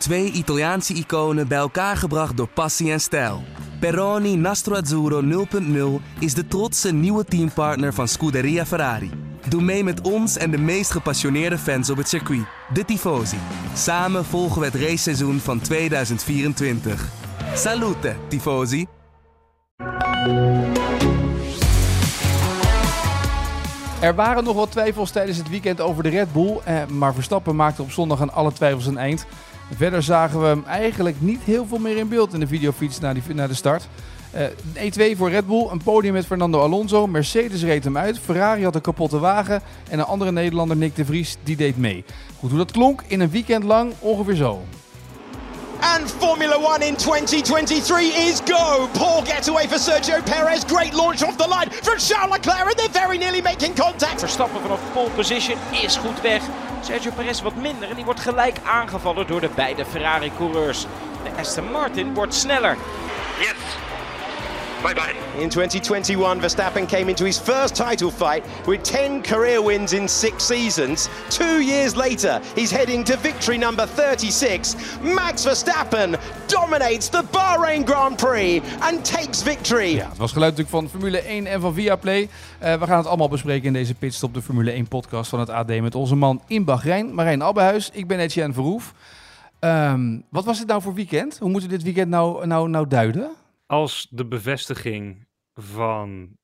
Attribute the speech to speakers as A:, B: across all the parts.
A: Twee Italiaanse iconen bij elkaar gebracht door passie en stijl. Peroni Nastro Azzurro 0.0 is de trotse nieuwe teampartner van Scuderia Ferrari. Doe mee met ons en de meest gepassioneerde fans op het circuit, de Tifosi. Samen volgen we het raceseizoen van 2024. Salute, Tifosi!
B: Er waren nog wat twijfels tijdens het weekend over de Red Bull, eh, maar Verstappen maakte op zondag aan alle twijfels een eind. Verder zagen we hem eigenlijk niet heel veel meer in beeld in de videofiets naar, die, naar de start. Uh, E2 voor Red Bull, een podium met Fernando Alonso. Mercedes reed hem uit, Ferrari had een kapotte wagen en een andere Nederlander, Nick de Vries, die deed mee. Goed, hoe dat klonk in een weekend lang ongeveer zo.
C: And Formula One in 2023 is go. Poor getaway for Sergio Perez. Great launch off the line from Charles Leclerc, and they're very nearly making contact.
D: Verstappen vanaf pole position is goed weg. Sergio Perez wat minder en die wordt gelijk aangevallen door de beide Ferrari-coureurs. De Aston Martin wordt sneller.
E: Yes. Bye bye.
C: In 2021, Verstappen came into his first title fight with 10 career wins in six seasons. Two years later, he's heading to victory number 36. Max Verstappen dominates the Bahrain Grand Prix and takes victory.
B: Ja, het was geluid natuurlijk van Formule 1 en van Viaplay. Uh, we gaan het allemaal bespreken in deze pitstop, de Formule 1 podcast van het AD met onze man in Bahrein, Marijn Abbehuis. Ik ben Etienne Verhoef. Um, wat was het nou voor weekend? Hoe moeten we dit weekend nou, nou, nou duiden?
F: Als de bevestiging van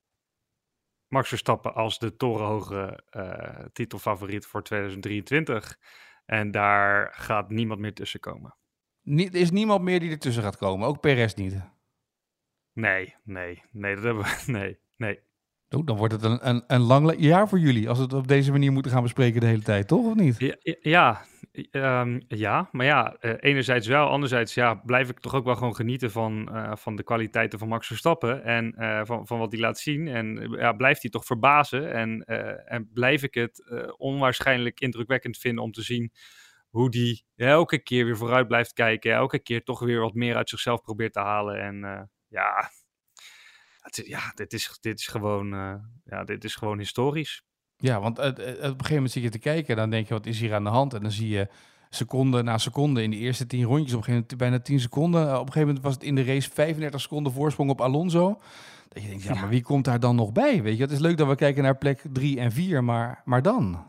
F: Max Verstappen als de torenhoge uh, titelfavoriet voor 2023. En daar gaat niemand meer tussen komen.
B: Er is niemand meer die ertussen gaat komen, ook Perez niet.
F: Nee, nee, nee, dat hebben we. Nee, nee.
B: Dan wordt het een, een, een lang jaar voor jullie als we het op deze manier moeten gaan bespreken de hele tijd, toch? Of niet?
F: Ja, ja, ja maar ja, uh, enerzijds wel. Anderzijds ja, blijf ik toch ook wel gewoon genieten van, uh, van de kwaliteiten van Max Verstappen en uh, van, van wat hij laat zien. En ja, blijft hij toch verbazen en, en blijf ik het onwaarschijnlijk indrukwekkend vinden om te zien hoe die elke keer weer vooruit blijft kijken. Elke keer toch weer wat meer uit zichzelf probeert te halen. En ja, ja, dit is, dit is gewoon, uh, ja, dit is gewoon historisch.
B: Ja, want op een gegeven moment zit je te kijken en dan denk je, wat is hier aan de hand? En dan zie je seconde na seconde in de eerste tien rondjes, op een gegeven moment bijna 10 seconden. Op een gegeven moment was het in de race 35 seconden voorsprong op Alonso. Dat je denkt, ja, maar wie komt daar dan nog bij? Weet je, het is leuk dat we kijken naar plek 3 en 4, maar, maar dan?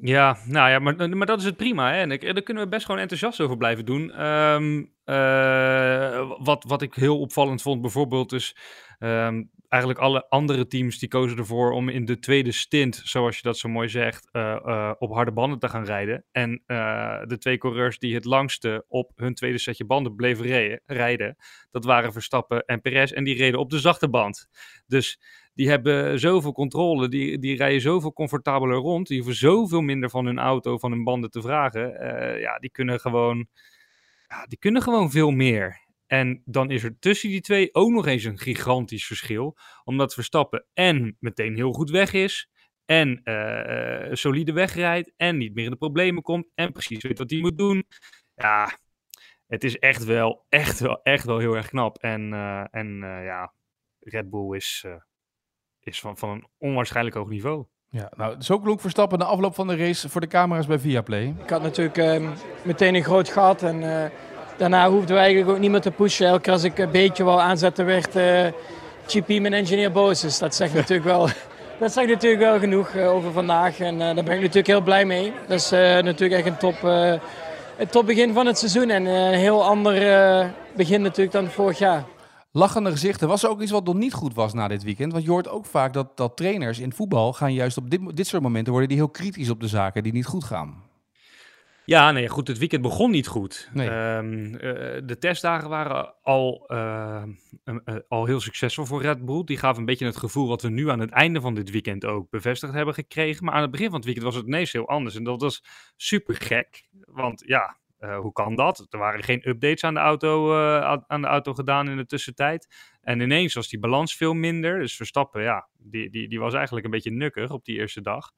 F: Ja, nou ja, maar, maar dat is het prima. Hè? En daar kunnen we best gewoon enthousiast over blijven doen. Um, uh, wat, wat ik heel opvallend vond bijvoorbeeld is... Um, eigenlijk alle andere teams die kozen ervoor om in de tweede stint, zoals je dat zo mooi zegt, uh, uh, op harde banden te gaan rijden. En uh, de twee coureurs die het langste op hun tweede setje banden bleven rijden, rijden, dat waren Verstappen en Perez. En die reden op de zachte band. Dus die hebben zoveel controle, die, die rijden zoveel comfortabeler rond. Die hoeven zoveel minder van hun auto, van hun banden te vragen. ja, die kunnen gewoon, ja, die kunnen gewoon veel meer. En dan is er tussen die twee ook nog eens een gigantisch verschil. Omdat Verstappen en meteen heel goed weg is. En uh, solide wegrijdt. En niet meer in de problemen komt. En precies weet wat hij moet doen. Ja, het is echt wel, echt wel, echt wel heel erg knap. En, uh, en uh, ja, Red Bull is, is van, van een onwaarschijnlijk hoog niveau.
B: Ja, nou, zo klonk Verstappen de afloop van de race voor de camera's bij Viaplay.
G: Ik had natuurlijk uh, meteen een groot gat en uh, daarna hoefden we eigenlijk ook niet meer te pushen. Elke keer als ik een beetje wou aanzetten werd uh, GP mijn engineer boos. Dus dat zegt natuurlijk wel, dat zegt natuurlijk wel genoeg over vandaag en daar ben ik natuurlijk heel blij mee. Dat is natuurlijk echt een top, een top begin van het seizoen en een heel ander begin natuurlijk dan vorig jaar
B: lachende gezichten. Was er ook iets wat nog niet goed was na dit weekend? Want je hoort ook vaak dat, dat trainers in voetbal gaan juist op dit, dit soort momenten worden die heel kritisch op de zaken die niet goed gaan.
F: Ja, nee, goed. Het weekend begon niet goed.
B: Nee.
F: Um, uh, de testdagen waren al, uh, uh, al heel succesvol voor Red Bull. Die gaven een beetje het gevoel wat we nu aan het einde van dit weekend ook bevestigd hebben gekregen. Maar aan het begin van het weekend was het ineens heel anders. En dat was super gek. Want ja, hoe kan dat? Er waren geen updates aan de, auto, aan de auto gedaan in de tussentijd. En ineens was die balans veel minder. Dus Verstappen, ja, die, die, die was eigenlijk een beetje nukkig op die eerste dag.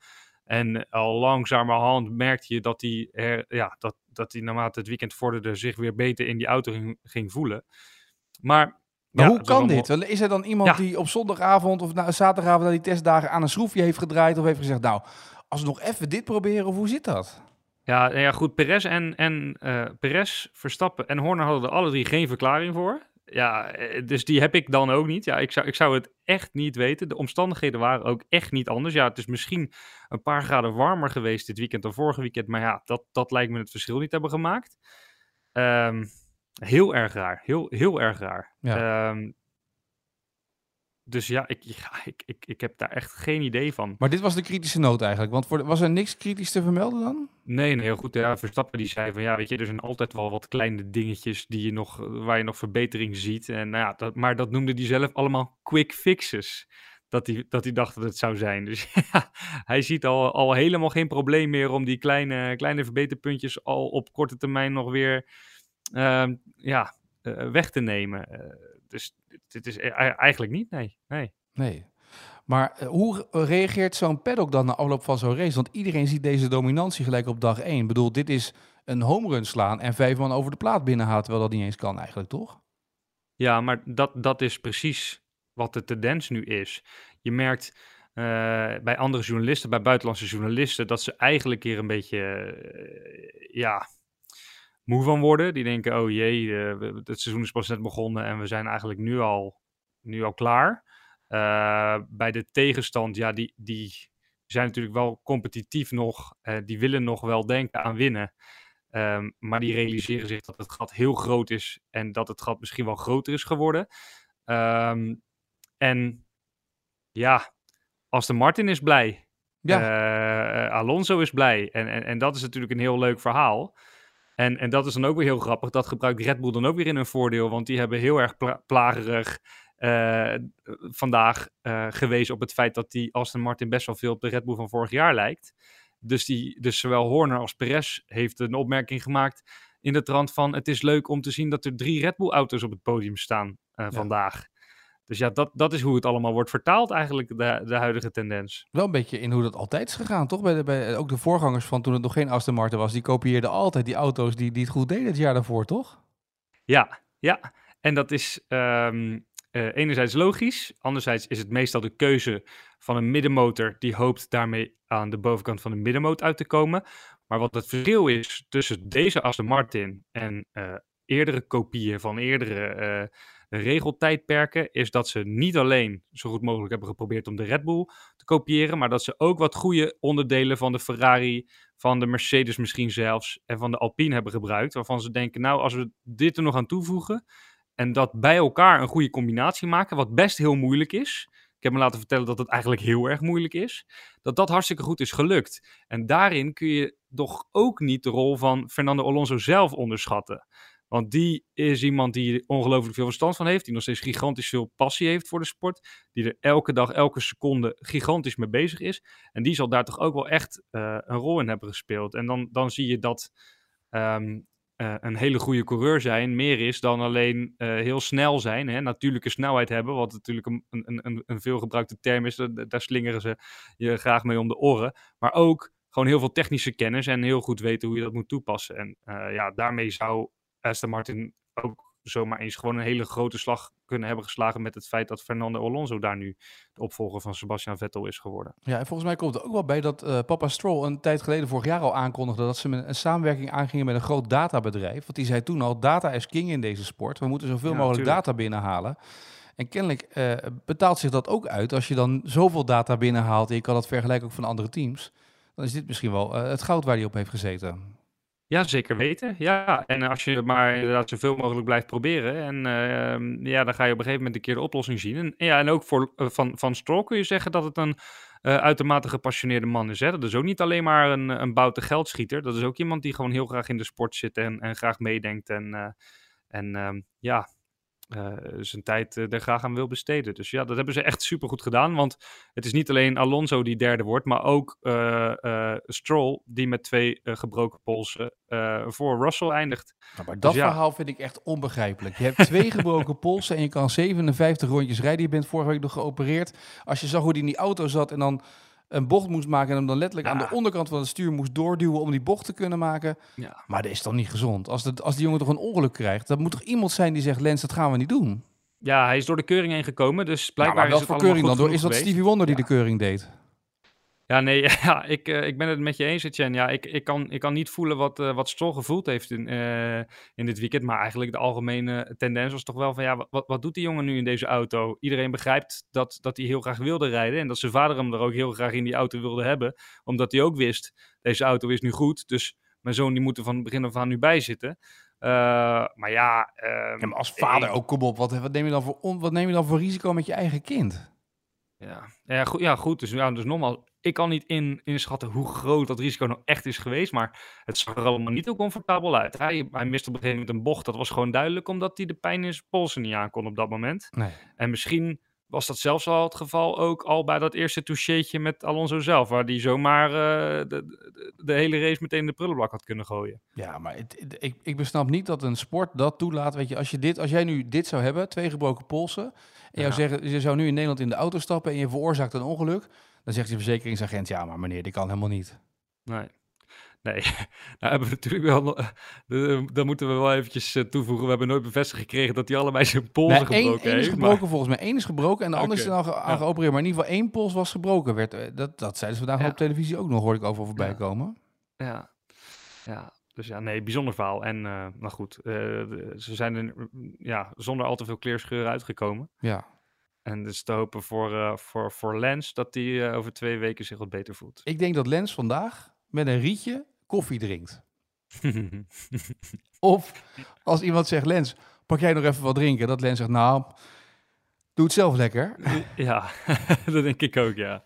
F: En al langzamerhand merkte je dat hij, ja, dat, dat hij naarmate het weekend vorderde zich weer beter in die auto ging, ging voelen. Maar
B: maar ja, hoe kan dit? Is er dan iemand ja. die op zondagavond of na, zaterdagavond na die testdagen aan een schroefje heeft gedraaid of heeft gezegd, nou, als we nog even dit proberen, of hoe zit dat?
F: Ja, nou ja goed. Perez en, en eh, Perez, Verstappen en Horner hadden er alle drie geen verklaring voor. Ja, eh, dus die heb ik dan ook niet. Ja, ik zou, ik zou het echt niet weten. De omstandigheden waren ook echt niet anders. Ja, het is misschien een paar graden warmer geweest dit weekend dan vorige weekend. Maar ja, dat, dat lijkt me het verschil niet hebben gemaakt. Ehm, heel erg raar. Heel, heel erg raar.
B: Ja.
F: Ehm, dus ja ik, ja, ik, ik, ik heb daar echt geen idee van.
B: Maar dit was de kritische noot eigenlijk. Want voor, was er niks kritisch te vermelden dan?
F: Nee, nee, heel goed. Ja, Verstappen die zei van ja, weet je, er zijn altijd wel wat kleine dingetjes die je nog, waar je nog verbetering ziet. En nou ja, dat, maar dat noemde hij zelf allemaal quick fixes. Dat hij, dat hij dacht dat het zou zijn. Dus ja, hij ziet al, al helemaal geen probleem meer om die kleine, kleine verbeterpuntjes al op korte termijn nog weer ehm, ja, eh, weg te nemen. Eh, dus dit is e- eigenlijk niet, nee. nee.
B: Nee. Maar eh, hoe reageert zo'n paddock dan na afloop van zo'n race? Want iedereen ziet deze dominantie gelijk op dag 1. Ik bedoel, dit is een home run slaan en vijf man over de plaat binnenhalen, terwijl dat niet eens kan eigenlijk, toch?
F: Ja, maar dat, dat is precies wat de tendens nu is. Je merkt uh, bij andere journalisten, bij buitenlandse journalisten, dat ze eigenlijk hier een beetje, uh, ja, moe van worden. Die denken, oh jee, uh, het seizoen is pas net begonnen en we zijn eigenlijk nu al, nu al klaar. Uh, bij de tegenstand, ja, die, die zijn natuurlijk wel competitief nog. Uh, die willen nog wel denken aan winnen. Um, maar die realiseren zich dat het gat heel groot is en dat het gat misschien wel groter is geworden. Um, en ja, Aston Martin is blij. Ja. Alonso is blij. En, en, en dat is natuurlijk een heel leuk verhaal. En, en dat is dan ook weer heel grappig. Dat gebruikt Red Bull dan ook weer in hun voordeel. Want die hebben heel erg pla plagerig uh, vandaag uh, gewezen op het feit dat die Aston Martin best wel veel op de Red Bull van vorig jaar lijkt. Dus, die, dus zowel Horner als Perez heeft een opmerking gemaakt in de trant van het is leuk om te zien dat er drie Red Bull auto's op het podium staan uh, ja. vandaag. Dus ja, dat, dat is hoe het allemaal wordt vertaald eigenlijk, de, de huidige tendens.
B: Wel een beetje in hoe dat altijd is gegaan, toch? Bij de, bij, ook de voorgangers van toen het nog geen Aston Martin was, die kopieerden altijd die auto's die, die het goed deden het jaar daarvoor, toch?
F: Ja, ja. En dat is um, uh, enerzijds logisch, anderzijds is het meestal de keuze van een middenmotor die hoopt daarmee aan de bovenkant van de middenmoot uit te komen. Maar wat het verschil is tussen deze Aston Martin en uh, eerdere kopieën van eerdere uh, regeltijdperken, is dat ze niet alleen zo goed mogelijk hebben geprobeerd om de Red Bull te kopiëren, maar dat ze ook wat goede onderdelen van de Ferrari, van de Mercedes misschien zelfs en van de Alpine hebben gebruikt, waarvan ze denken, nou als we dit er nog aan toevoegen en dat bij elkaar een goede combinatie maken, wat best heel moeilijk is. Ik heb me laten vertellen dat het eigenlijk heel erg moeilijk is. Dat dat hartstikke goed is gelukt. En daarin kun je toch ook niet de rol van Fernando Alonso zelf onderschatten. Want die is iemand die ongelooflijk veel verstand van heeft. Die nog steeds gigantisch veel passie heeft voor de sport. Die er elke dag, elke seconde gigantisch mee bezig is. En die zal daar toch ook wel echt uh, een rol in hebben gespeeld. En dan, dan zie je dat um, uh, een hele goede coureur zijn meer is dan alleen uh, heel snel zijn. Hè? Natuurlijke snelheid hebben, wat natuurlijk een, een, een, veelgebruikte term is. Daar slingeren ze je graag mee om de oren. Maar ook gewoon heel veel technische kennis en heel goed weten hoe je dat moet toepassen. En ja, daarmee zou Aston Martin ook zomaar eens gewoon een hele grote slag kunnen hebben geslagen met het feit dat Fernando Alonso daar nu de opvolger van Sebastian Vettel is geworden.
B: Ja, en volgens mij komt er ook wel bij dat uh, papa Stroll een tijd geleden vorig jaar al aankondigde dat ze een samenwerking aangingen met een groot databedrijf. Want die zei toen al, data is king in deze sport. We moeten zoveel ja, mogelijk tuurlijk. data binnenhalen. En kennelijk uh, betaalt zich dat ook uit als je dan zoveel data binnenhaalt en je kan dat vergelijken ook van andere teams. Dan is dit misschien wel uh, het goud waar hij op heeft gezeten.
F: Ja, zeker weten. Ja, en als je maar inderdaad zoveel mogelijk blijft proberen. En uh, ja, dan ga je op een gegeven moment een keer de oplossing zien. En, ja, en ook voor, uh, van, van Stroll kun je zeggen dat het een uh, uitermate gepassioneerde man is. Hè? Dat is ook niet alleen maar een, een boute geldschieter. Dat is ook iemand die gewoon heel graag in de sport zit en, en graag meedenkt. En, en ehm, ja, uh, zijn tijd uh, er graag aan wil besteden. Dus ja, dat hebben ze echt supergoed gedaan. Want het is niet alleen Alonso die derde wordt, maar ook uh, Stroll die met twee gebroken polsen voor Russell eindigt.
B: Nou, maar dat dus, verhaal ja. vind ik echt onbegrijpelijk. Je hebt twee gebroken polsen en je kan 57 rondjes rijden. Je bent vorige week nog geopereerd. Als je zag hoe die in die auto zat en dan een bocht moest maken en hem dan letterlijk ja. aan de onderkant van het stuur moest doorduwen om die bocht te kunnen maken.
F: Ja.
B: Maar dat is toch niet gezond? Als, het, als die jongen toch een ongeluk krijgt, dan moet toch iemand zijn die zegt, Lens, dat gaan we niet doen?
F: Ja, hij is door de keuring heen gekomen, dus blijkbaar
B: ja, maar
F: is
B: voor keuring dan? Door, is dat Stevie Wonder die de keuring deed?
F: Ja, nee, ja, ik, uh, ik ben het met je eens, Etienne. Ja, ik, ik, kan, ik kan niet voelen wat, uh, wat Stroll gevoeld heeft in, uh, in dit weekend. Maar eigenlijk de algemene tendens was toch wel van, ja, wat, wat doet die jongen nu in deze auto? Iedereen begrijpt dat, dat hij heel graag wilde rijden. En dat zijn vader hem er ook heel graag in die auto wilde hebben. Omdat hij ook wist, deze auto is nu goed. Dus mijn zoon die moet er van het begin af aan nu bij zitten. maar ja...
B: ja maar als vader ook, kom op. Wat, wat, neem je dan voor on, wat neem je dan voor risico met je eigen kind?
F: Ja, ja, goed, ja, goed. Dus, ja, dus nogmaals, ik kan niet in, inschatten hoe groot dat risico nou echt is geweest. Maar het zag er allemaal niet heel comfortabel uit. Hij, hij miste op een gegeven moment een bocht. Dat was gewoon duidelijk, omdat hij de pijn in zijn polsen niet aankon op dat moment.
B: Nee.
F: En misschien was dat zelfs al het geval ook al bij dat eerste toucheetje met Alonso zelf. Waar die zomaar uh, de, de, de, hele race meteen in de prullenbak had kunnen gooien.
B: Ja, maar het, het, ik, ik besnap niet dat een sport dat toelaat. Weet je, als, je dit, als jij nu dit zou hebben, twee gebroken polsen. En jou zeggen, je zou nu in Nederland in de auto stappen en je veroorzaakt een ongeluk. Dan zegt de verzekeringsagent, ja, maar meneer, dit kan helemaal niet.
F: Nee. Nee, nou hebben we natuurlijk wel. Dan moeten we wel eventjes eh, toevoegen. We hebben nooit bevestigd gekregen dat hij allebei zijn polsen nee, gebroken één,
B: één
F: is
B: gebroken maar... volgens mij. één is gebroken en de okay. ander is dan aan ja. geopereerd. Maar in ieder geval één pols was gebroken. Werd, eh, dat, dat zeiden ze vandaag ja. op televisie ook nog, hoorde ik over voorbij
F: ja.
B: komen.
F: Ja, ja. Dus ja, nee, bijzonder verhaal. En uh, nou goed, uh, ze zijn er ja, zonder al te veel kleerscheuren uitgekomen.
B: Ja.
F: En dus te hopen voor, uh, voor, voor Lens dat hij over twee weken zich wat beter voelt.
B: Ik denk dat Lens vandaag met een rietje koffie drinkt. of als iemand zegt, Lens, pak jij nog even wat drinken? Dat Lens zegt, nou, doe het zelf lekker.
F: ja, dat denk ik ook, ja.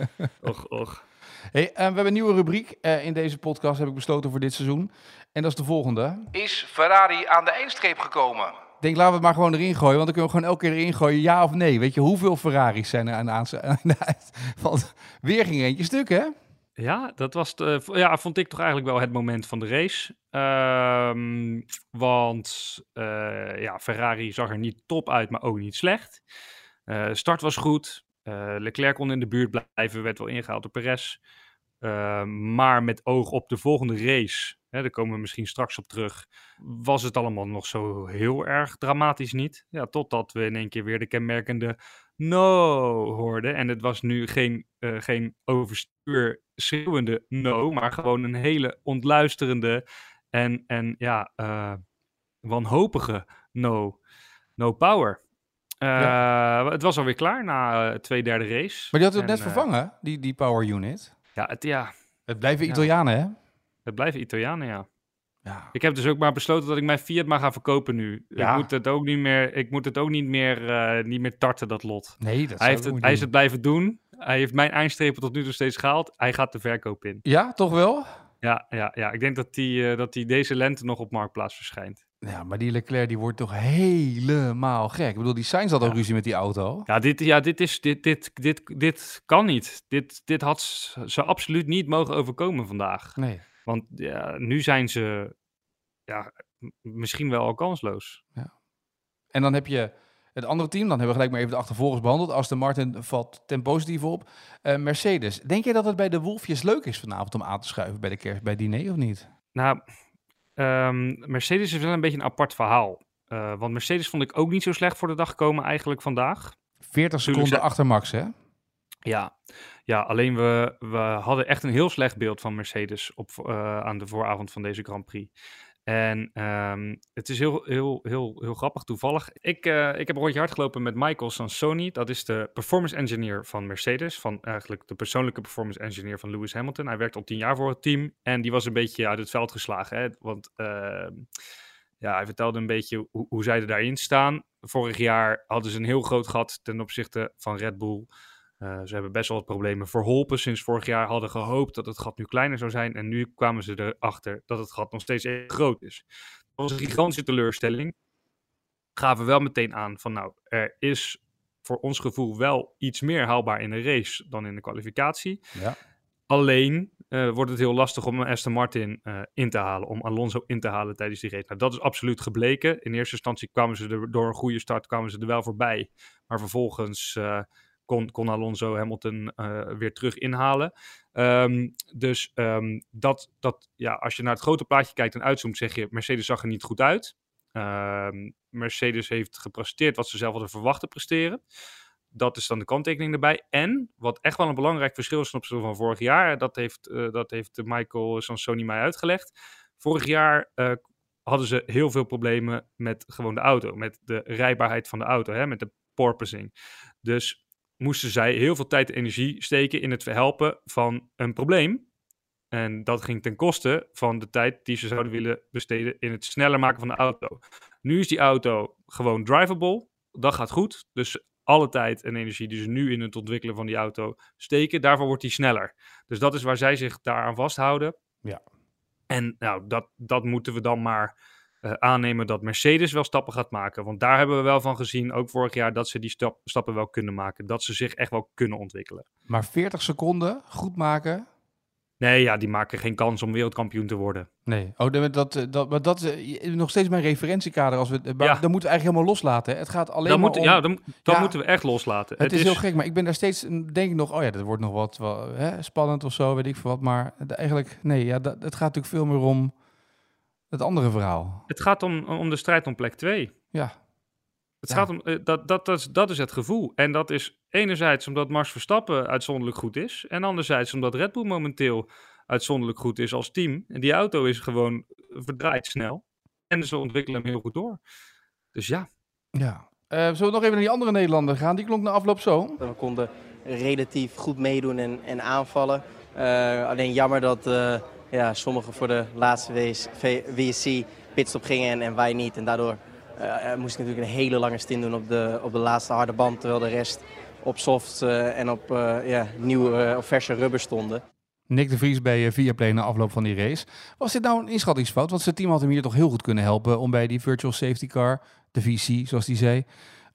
F: och, och.
B: Hey, uh, we hebben een nieuwe rubriek uh, in deze podcast, heb ik besloten voor dit seizoen. En dat is de volgende.
H: Is Ferrari aan de eindstreep gekomen?
B: Ik denk, laten we het maar gewoon erin gooien, want dan kunnen we gewoon elke keer erin gooien, ja of nee. Weet je, hoeveel Ferraris zijn er aan de? Want weer ging eentje stuk, hè?
F: Ja, dat was de, ja, vond ik toch eigenlijk wel het moment van de race. Um, want uh, ja, Ferrari zag er niet top uit, maar ook niet slecht. Uh, start was goed. Leclerc kon in de buurt blijven, werd wel ingehaald door Perez. maar met oog op de volgende race, hè, daar komen we misschien straks op terug, was het allemaal nog zo heel erg dramatisch niet. Ja, totdat we in één keer weer de kenmerkende no hoorden. En het was nu geen, uh, geen overstuur schreeuwende no, maar gewoon een hele ontluisterende en, en ja, uh, wanhopige no. No power. Uh, ja. Het was alweer klaar na twee derde race.
B: Maar die had het net vervangen, die, die power unit.
F: Ja, het, ja.
B: het blijven Italianen, hè?
F: Het blijven Italianen, ja.
B: Ja.
F: Ik heb dus ook maar besloten dat ik mijn Fiat maar ga verkopen nu. Ja. Ik moet het ook niet meer, ik moet het ook niet meer, uh, niet meer tarten, dat lot.
B: Nee, dat
F: hij, heeft het, hij is het blijven doen. Hij heeft mijn eindstrepen tot nu toe steeds gehaald. Hij gaat de verkoop in.
B: Ja, toch wel?
F: Ja, ja, ja. ik denk dat hij uh, dat die deze lente nog op Marktplaats verschijnt.
B: Ja, maar die Leclerc die wordt toch helemaal gek. Ik bedoel, die Sainz had al ja. ruzie met die auto.
F: Ja, dit, ja, dit, is, dit, dit, dit, dit kan niet. Dit, dit had ze absoluut niet mogen overkomen vandaag.
B: Nee.
F: Want ja, nu zijn ze ja, misschien wel al kansloos.
B: Ja. En dan heb je het andere team, dan hebben we gelijk maar even de achtervolgers behandeld. Aston Martin valt ten positieve op. Uh, Mercedes, denk jij dat het bij de Wolfjes leuk is vanavond om aan te schuiven bij de kerst, bij diner of niet?
F: Nou, um, Mercedes is wel een beetje een apart verhaal. Uh, want Mercedes vond ik ook niet zo slecht voor de dag komen eigenlijk vandaag.
B: 40 seconden achter Max, hè?
F: Ja, ja alleen we, we hadden echt een heel slecht beeld van Mercedes op, uh, aan de vooravond van deze Grand Prix. En um, het is heel, heel, heel, heel grappig, toevallig. Ik, uh, ik heb een rondje hard gelopen met Michael Sansoni. Dat is de performance engineer van Mercedes. Van eigenlijk de persoonlijke performance engineer van Lewis Hamilton. Hij werkt al tien jaar voor het team. En die was een beetje uit het veld geslagen. Hè? Want uh, ja, hij vertelde een beetje hoe, hoe zij er daarin staan. Vorig jaar hadden ze een heel groot gat ten opzichte van Red Bull. Uh, ze hebben best wel wat problemen verholpen sinds vorig jaar. Hadden gehoopt dat het gat nu kleiner zou zijn. En nu kwamen ze erachter dat het gat nog steeds erg groot is. Dat was een gigantische teleurstelling. Gaven wel meteen aan van nou, er is voor ons gevoel wel iets meer haalbaar in de race dan in de kwalificatie.
B: Ja.
F: Alleen uh, wordt het heel lastig om Aston Martin uh, in te halen, om Alonso in te halen tijdens die race. Nou, dat is absoluut gebleken. In eerste instantie kwamen ze er door een goede start kwamen ze er wel voorbij. Maar vervolgens kon, kon Alonso Hamilton uh, weer terug inhalen. Um, dus um, dat, dat, ja, als je naar het grote plaatje kijkt en uitzoomt, zeg je Mercedes zag er niet goed uit. Um, Mercedes heeft gepresteerd wat ze zelf hadden verwacht te presteren. dat is dan de kanttekening erbij. En wat echt wel een belangrijk verschil is ten opzichte van vorig jaar, dat heeft, uh, dat heeft Michael Sansoni mij uitgelegd. Vorig jaar uh, hadden ze heel veel problemen met gewoon de auto, met de rijbaarheid van de auto, hè, met de porpoising. Dus moesten zij heel veel tijd en energie steken in het verhelpen van een probleem. En dat ging ten koste van de tijd die ze zouden willen besteden in het sneller maken van de auto. Nu is die auto gewoon drivable. Dat gaat goed. Dus alle tijd en energie die ze nu in het ontwikkelen van die auto steken, daarvoor wordt die sneller. Dus dat is waar zij zich daaraan vasthouden.
B: Ja.
F: En nou, dat, dat moeten we dan maar uh, aannemen dat Mercedes wel stappen gaat maken. Want daar hebben we wel van gezien, ook vorig jaar, dat ze die stap, stappen wel kunnen maken. Dat ze zich echt wel kunnen ontwikkelen.
B: Maar 40 seconden goed maken,
F: Nee, ja, die maken geen kans om wereldkampioen te worden.
B: Nee, oh, dat, dat, dat, maar dat is nog steeds mijn referentiekader. Als we, maar ja. Dan moeten we eigenlijk helemaal loslaten. Hè? Het gaat alleen maar
F: moet,
B: om...
F: Ja, dan, ja, moeten we echt loslaten.
B: Het, het is, is, heel gek, maar ik ben daar steeds, denk ik nog, oh ja, dat wordt nog wat wel, hè, spannend of zo, weet ik veel wat. Maar eigenlijk, nee, ja, dat, het gaat natuurlijk veel meer om het andere verhaal.
F: Het gaat om, om de strijd om plek 2.
B: Ja,
F: het ja. gaat om, dat, dat, dat, is, dat is het gevoel. En dat is enerzijds omdat Max Verstappen uitzonderlijk goed is. En anderzijds omdat Red Bull momenteel uitzonderlijk goed is als team. En die auto is gewoon verdraaid snel. En ze ontwikkelen hem heel goed door. Dus ja.
B: Ja. Uh, zullen we nog even naar die andere Nederlander gaan? Die klonk na afloop zo.
I: We konden relatief goed meedoen en, en aanvallen. Uh, alleen jammer dat uh, ja, sommigen voor de laatste WSC pitstop gingen en, en wij niet. En daardoor uh, moest ik natuurlijk een hele lange stint doen op de, op de laatste harde band. Terwijl de rest op soft uh, en op uh, ja, nieuwe of verse rubber stonden.
B: Nick de Vries bij Viaplay na afloop van die race. Was dit nou een inschattingsfout? Want zijn team had hem hier toch heel goed kunnen helpen om bij die virtual safety car, de VC zoals die zei,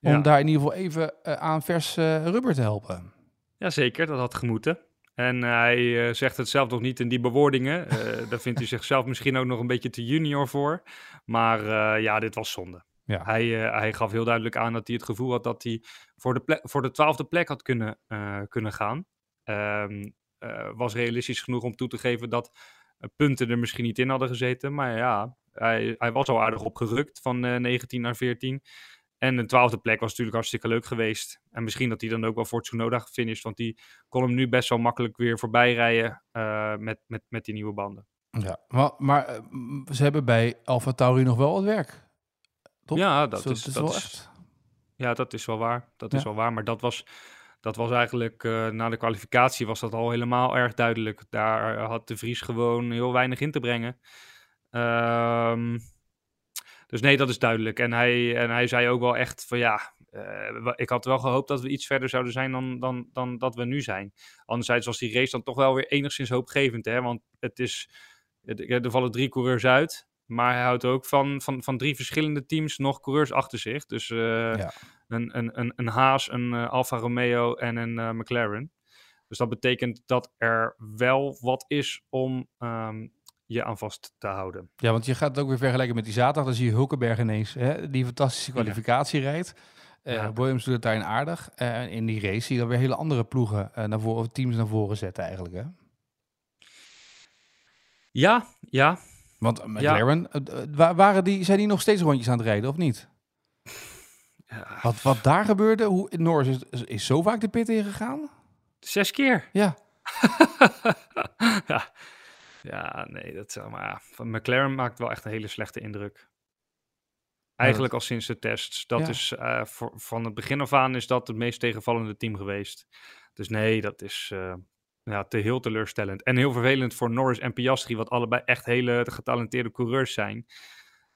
B: om ja. daar in ieder geval even aan vers rubber te helpen.
F: Jazeker, dat had gemoeten. En hij uh, zegt het zelf nog niet in die bewoordingen. Uh, daar vindt hij zichzelf misschien ook nog een beetje te junior voor. Maar uh, ja, dit was zonde.
B: Ja.
F: Hij, hij gaf heel duidelijk aan dat hij het gevoel had dat hij voor de, plek, voor de twaalfde plek had kunnen, kunnen gaan. Um, was realistisch genoeg om toe te geven dat punten er misschien niet in hadden gezeten. Maar ja, hij, hij was al aardig opgerukt van 19 naar 14. En een twaalfde plek was natuurlijk hartstikke leuk geweest. En misschien dat hij dan ook wel voor Tsunoda gefinished. Want die kon hem nu best wel makkelijk weer voorbij rijden uh, met, met, met die nieuwe banden.
B: Ja, maar, maar uh, ze hebben bij Alfa Tauri nog wel wat werk. Toch?
F: Ja, dat
B: Zo,
F: is,
B: is
F: dat
B: wel
F: is,
B: echt.
F: Ja, dat is wel waar. Dat
B: Ja.
F: is wel waar. Maar dat was, dat was eigenlijk uh, na de kwalificatie was dat al helemaal erg duidelijk. Daar had de Vries gewoon heel weinig in te brengen. Um, dus nee, dat is duidelijk. En hij, en hij zei ook wel echt van ja, uh, ik had wel gehoopt dat we iets verder zouden zijn dan, dan, dan dat we nu zijn. Anderzijds was die race dan toch wel weer enigszins hoopgevend. Hè? Want het is, er vallen drie coureurs uit. Maar hij houdt ook van, van, van drie verschillende teams nog coureurs achter zich. Dus uh, ja. een, een, een, een Haas, een uh, Alfa Romeo en een McLaren. Dus dat betekent dat er wel wat is om um, je aan vast te houden.
B: Ja, want je gaat het ook weer vergelijken met die zaterdag. Dan zie je Hulkenberg ineens, hè, die fantastische kwalificatie ja. rijdt. Uh, ja. Williams doet het daarin aardig. Uh, in die race zie je dan weer hele andere ploegen uh, naar voren, of teams naar voren zetten eigenlijk. Hè?
F: Ja, ja.
B: Want McLaren, ja. waren die, zijn die nog steeds rondjes aan het rijden of niet?
F: Ja.
B: Wat, wat daar gebeurde, hoe, Norris is, is zo vaak de pit ingegaan?
F: Zes keer.
B: Ja.
F: ja. Ja, nee, dat zeg maar. Van McLaren maakt wel echt een hele slechte indruk. Eigenlijk al sinds de tests. Dat ja. is uh, voor, van het begin af aan is dat het meest tegenvallende team geweest. Dus nee, dat is uh, ja, te heel teleurstellend. En heel vervelend voor Norris en Piastri, wat allebei echt hele getalenteerde coureurs zijn.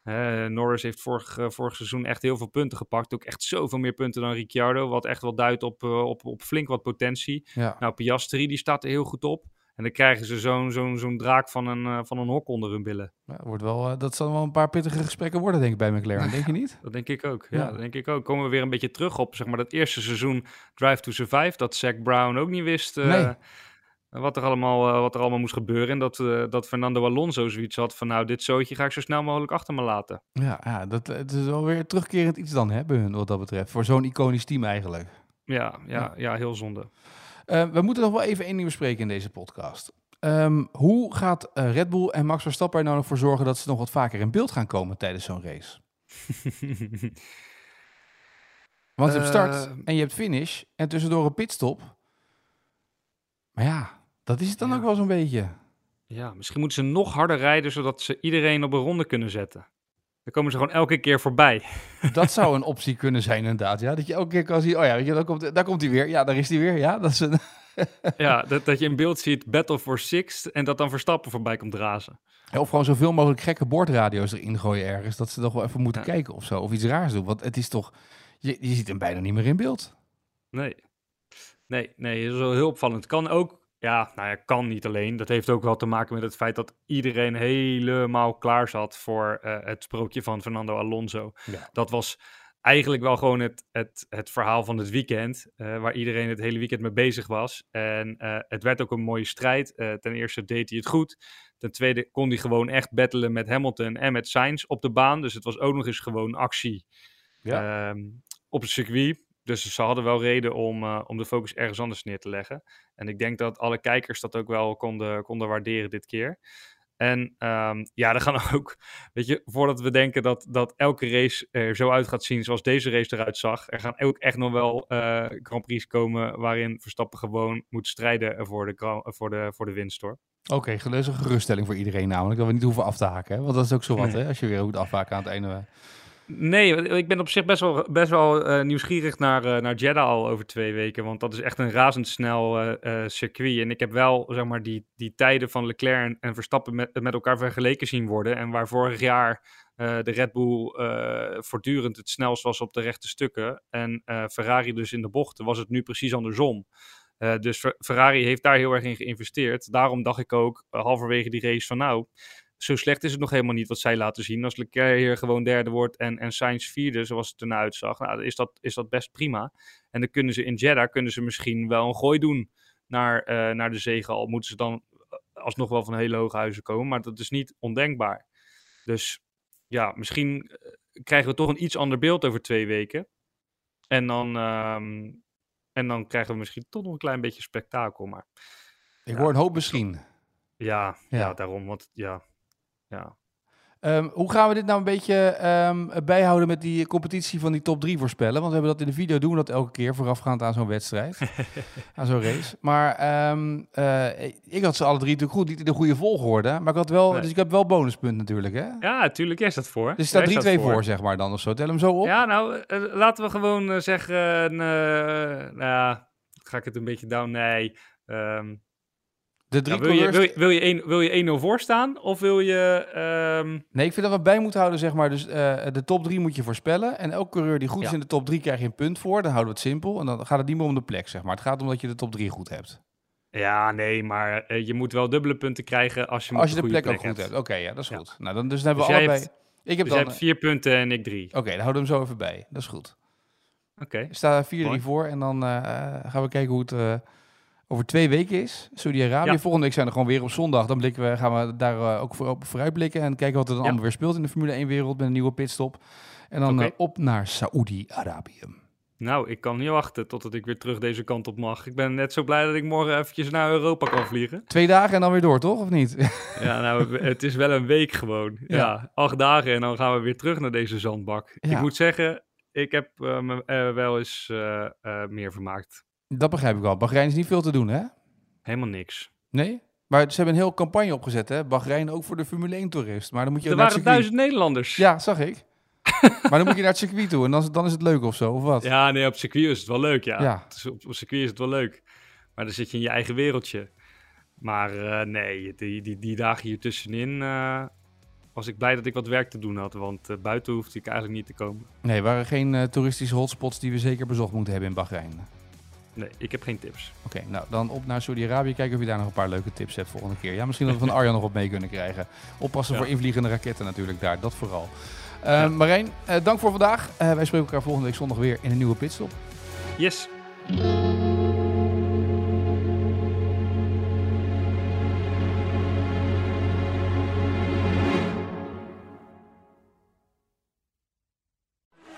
F: Uh, Norris heeft vorig, vorig seizoen echt heel veel punten gepakt. Ook echt zoveel meer punten dan Ricciardo. Wat echt wel duidt op, op, op flink wat potentie.
B: Ja.
F: Nou, Piastri die staat er heel goed op. En dan krijgen ze zo'n zo'n zo'n draak van een, uh, van een hok onder hun billen.
B: Ja, wordt wel, uh, dat zal wel een paar pittige gesprekken worden, denk ik, bij McLaren. Denk je niet?
F: dat denk ik ook. Ja, ja, dat denk ik ook. Komen we weer een beetje terug op zeg maar, dat eerste seizoen Drive to Survive. Dat Zack Brown ook niet wist uh,
B: nee.
F: wat, er allemaal, wat er allemaal moest gebeuren. En dat, dat Fernando Alonso zoiets had van... nou, dit zootje ga ik zo snel mogelijk achter me laten.
B: Ja, ja dat het is wel weer terugkerend iets dan, hè, bij hun, wat dat betreft. Voor zo'n iconisch team eigenlijk.
F: Ja, ja, ja. ja heel zonde.
B: We moeten nog wel even één ding bespreken in deze podcast. Um, hoe gaat uh, Red Bull en Max Verstappen er nou nog voor zorgen dat ze nog wat vaker in beeld gaan komen tijdens zo'n race? Want je hebt start
F: Eh,
B: en je hebt finish en tussendoor een pitstop. Maar ja, dat is het dan
F: Ja.
B: ook wel zo'n beetje.
F: Ja, misschien moeten ze nog harder rijden, zodat ze iedereen op een ronde kunnen zetten. Dan komen ze gewoon elke keer voorbij.
B: Dat zou een optie kunnen zijn inderdaad. Ja, dat je elke keer kan zien, oh ja, weet je, daar komt, daar komt hij weer. Ja, daar is hij weer. Ja, dat is een...
F: ja, dat, dat je in beeld ziet Battle for Sixth en dat dan Verstappen voorbij komt razen.
B: Ja, Of gewoon zoveel mogelijk gekke boordradio's erin gooien ergens. Dat ze toch wel even moeten
F: Ja.
B: kijken of zo. Of iets raars doen. Want het is toch... Je, je ziet hem bijna niet meer in beeld.
F: Nee. Nee, nee, dat is wel heel opvallend. Kan ook, ja, nou ja, kan niet alleen. Dat heeft ook wel te maken met het feit dat iedereen helemaal klaar zat voor eh, het sprookje van Fernando Alonso.
B: Ja.
F: Dat was eigenlijk wel gewoon het, het, het verhaal van het weekend, eh, waar iedereen het hele weekend mee bezig was. En eh, het werd ook een mooie strijd. Ten eerste deed hij het goed. Ten tweede kon hij gewoon echt battelen met Hamilton en met Sainz op de baan. Dus het was ook nog eens gewoon actie ehm, op het circuit. Dus ze hadden wel reden om, eh, om de focus ergens anders neer te leggen. En ik denk dat alle kijkers dat ook wel konden, konden waarderen dit keer. En ehm, ja, er gaan ook, weet je, voordat we denken dat, dat elke race er zo uit gaat zien zoals deze race eruit zag, er gaan ook echt nog wel eh Grand Prix komen waarin Verstappen gewoon moet strijden voor de, voor de, voor de winst hoor.
B: Oké, dat is een geruststelling voor iedereen namelijk. Dat we niet hoeven af te haken. Hè? Want dat is ook zo wat,
F: Nee.
B: hè? Als je weer moet afhaken aan het einde.
F: Nee, ik ben op zich best wel, best wel eh, nieuwsgierig naar, eh, naar Jeddah al over twee weken. Want dat is echt een razendsnel eh, circuit. En ik heb wel zeg maar, die, die tijden van Leclerc en, en Verstappen met, met elkaar vergeleken zien worden. En waar vorig jaar de Red Bull voortdurend het snelst was op de rechte stukken. En Ferrari dus in de bochten, was het nu precies andersom. Dus Fer- Ferrari heeft daar heel erg in geïnvesteerd. Daarom dacht ik ook halverwege die race van nou, zo slecht is het nog helemaal niet wat zij laten zien. Als Leclerc hier gewoon derde wordt en, en Sainz vierde, zoals het ernaar uitzag, nou, is dat, is dat best prima. En dan kunnen ze in Jeddah kunnen ze misschien wel een gooi doen naar, eh, naar de zege. Al moeten ze dan eh, alsnog wel van hele hoge huizen komen, maar dat is niet ondenkbaar. Dus ja, misschien eh, krijgen we toch een iets ander beeld over twee weken. En dan, ehm, en dan krijgen we misschien toch nog een klein beetje spektakel. Maar
B: Ik
F: Ja.
B: hoor een hoop misschien.
F: ja,
B: Ja.
F: ja. daarom. Want ja, ja.
B: Ehm, hoe gaan we dit nou een beetje ehm, bijhouden met die competitie van die top 3 voorspellen? Want we hebben dat in de video, doen we dat elke keer voorafgaand aan zo'n wedstrijd, aan zo'n race. Maar ehm, eh, ik had ze alle drie natuurlijk goed, niet in de goede volgorde. Maar ik had wel,
F: Nee.
B: dus ik heb wel bonuspunt natuurlijk, hè?
F: Ja, natuurlijk is dat voor.
B: Dus staat
F: Jij
B: 3-2 voor. zeg maar dan of zo. Tel hem zo op.
F: Ja, nou, eh, laten we gewoon eh, zeggen, nou ga ik het een beetje down? Nee.
B: De drie
F: ja, wil, je, wil, je, wil, je één- wil je 1-0 voor staan? Of wil je... ehm,
B: Nee, ik vind dat we bij moeten houden, zeg maar. Dus eh, de top 3 moet je voorspellen. En elke coureur die goed is in de top 3 krijg je een punt voor. Dan houden we het simpel. En dan gaat het niet meer om de plek, zeg maar. Het gaat om dat je de top 3 goed hebt.
F: ja, nee, maar eh, je moet wel dubbele punten krijgen als je,
B: Als je de
F: goede
B: plek ook goed hebt. Oké, ja, dat is
F: Ja.
B: goed. Nou, dan, dus dan hebben
F: Dus
B: we allebei...
F: hebt-
B: ik heb
F: Dus
B: dan...
F: hebt vier punten en ik drie.
B: Oké, dan houden we hem zo even bij. Dat is goed.
F: Oké.
B: Er staat 4-3
F: Mooi.
B: voor. En dan eh, gaan we kijken hoe het eh, over twee weken is. Saudi-Arabië.
F: Ja.
B: Volgende week zijn we gewoon weer op zondag. Dan blikken we, gaan we daar eh, ook voor, op vooruitblikken. En kijken wat er dan
F: Ja.
B: allemaal weer speelt in de Formule 1-wereld. Met een nieuwe pitstop. En dan eh, op naar Saoedi-Arabië.
F: Nou, ik kan niet wachten totdat ik weer terug deze kant op mag. Ik ben net zo blij dat ik morgen eventjes naar Europa kan vliegen.
B: Twee dagen en dan weer door, toch? Of niet?
F: Ja, nou, het is wel een week gewoon. Ja.
B: Ja.
F: acht dagen en dan gaan we weer terug naar deze zandbak. Ik moet zeggen, ik heb eh, me wel eens meer vermaakt.
B: Dat begrijp ik wel. Bahrein is niet veel te doen, hè?
F: Helemaal niks.
B: Nee? Maar ze hebben een heel campagne opgezet, hè? Bahrein ook voor de Formule 1-toerist. Maar dan moet je
F: Er waren duizend Nederlanders.
B: Ja, zag ik. maar dan moet je naar het circuit toe en dan, is- dan is het leuk of zo, of wat?
F: Ja, nee, op circuit is het wel leuk, ja.
B: Ja.
F: Op, op circuit is het wel leuk. Maar dan zit je in je eigen wereldje. Maar eh, nee, die, die, die dagen hier tussenin eh, was ik blij dat ik wat werk te doen had. Want eh, buiten hoefde ik eigenlijk niet te komen.
B: Nee, er waren geen toeristische hotspots die we zeker bezocht moeten hebben in Bahrein.
F: Nee, ik heb geen tips.
B: Oké, nou dan op naar Saudi-Arabië. Kijken of je daar nog een paar leuke tips hebt volgende keer. Ja, misschien dat we van Arjan nog wat mee kunnen krijgen. Oppassen
F: Ja.
B: voor invliegende raketten natuurlijk daar, dat vooral. Eh Marijn, eh, dank voor vandaag. Eh, wij spreken elkaar volgende week zondag weer in een nieuwe pitstop.
F: Yes.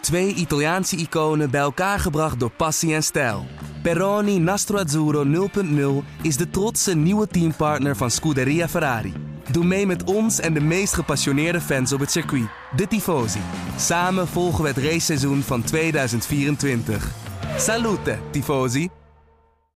A: Twee Italiaanse iconen bij elkaar gebracht door passie en stijl. Peroni Nastro Azzurro 0.0 is de trotse nieuwe teampartner van Scuderia Ferrari. Doe mee met ons en de meest gepassioneerde fans op het circuit, de Tifosi. Samen volgen we het raceseizoen van 2024. Salute, Tifosi!